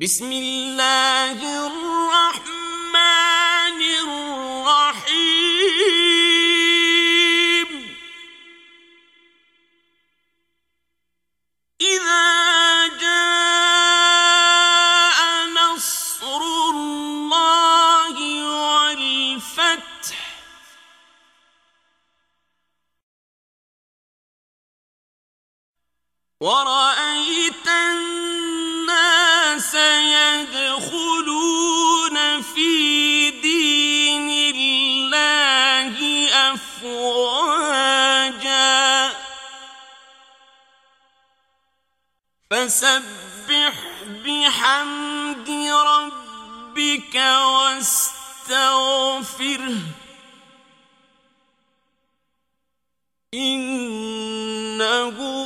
بسم الله الرحمن الرحيم. إذا جاء نصر الله والفتح ورأيت فسبح بحمد ربك واستغفره. إنه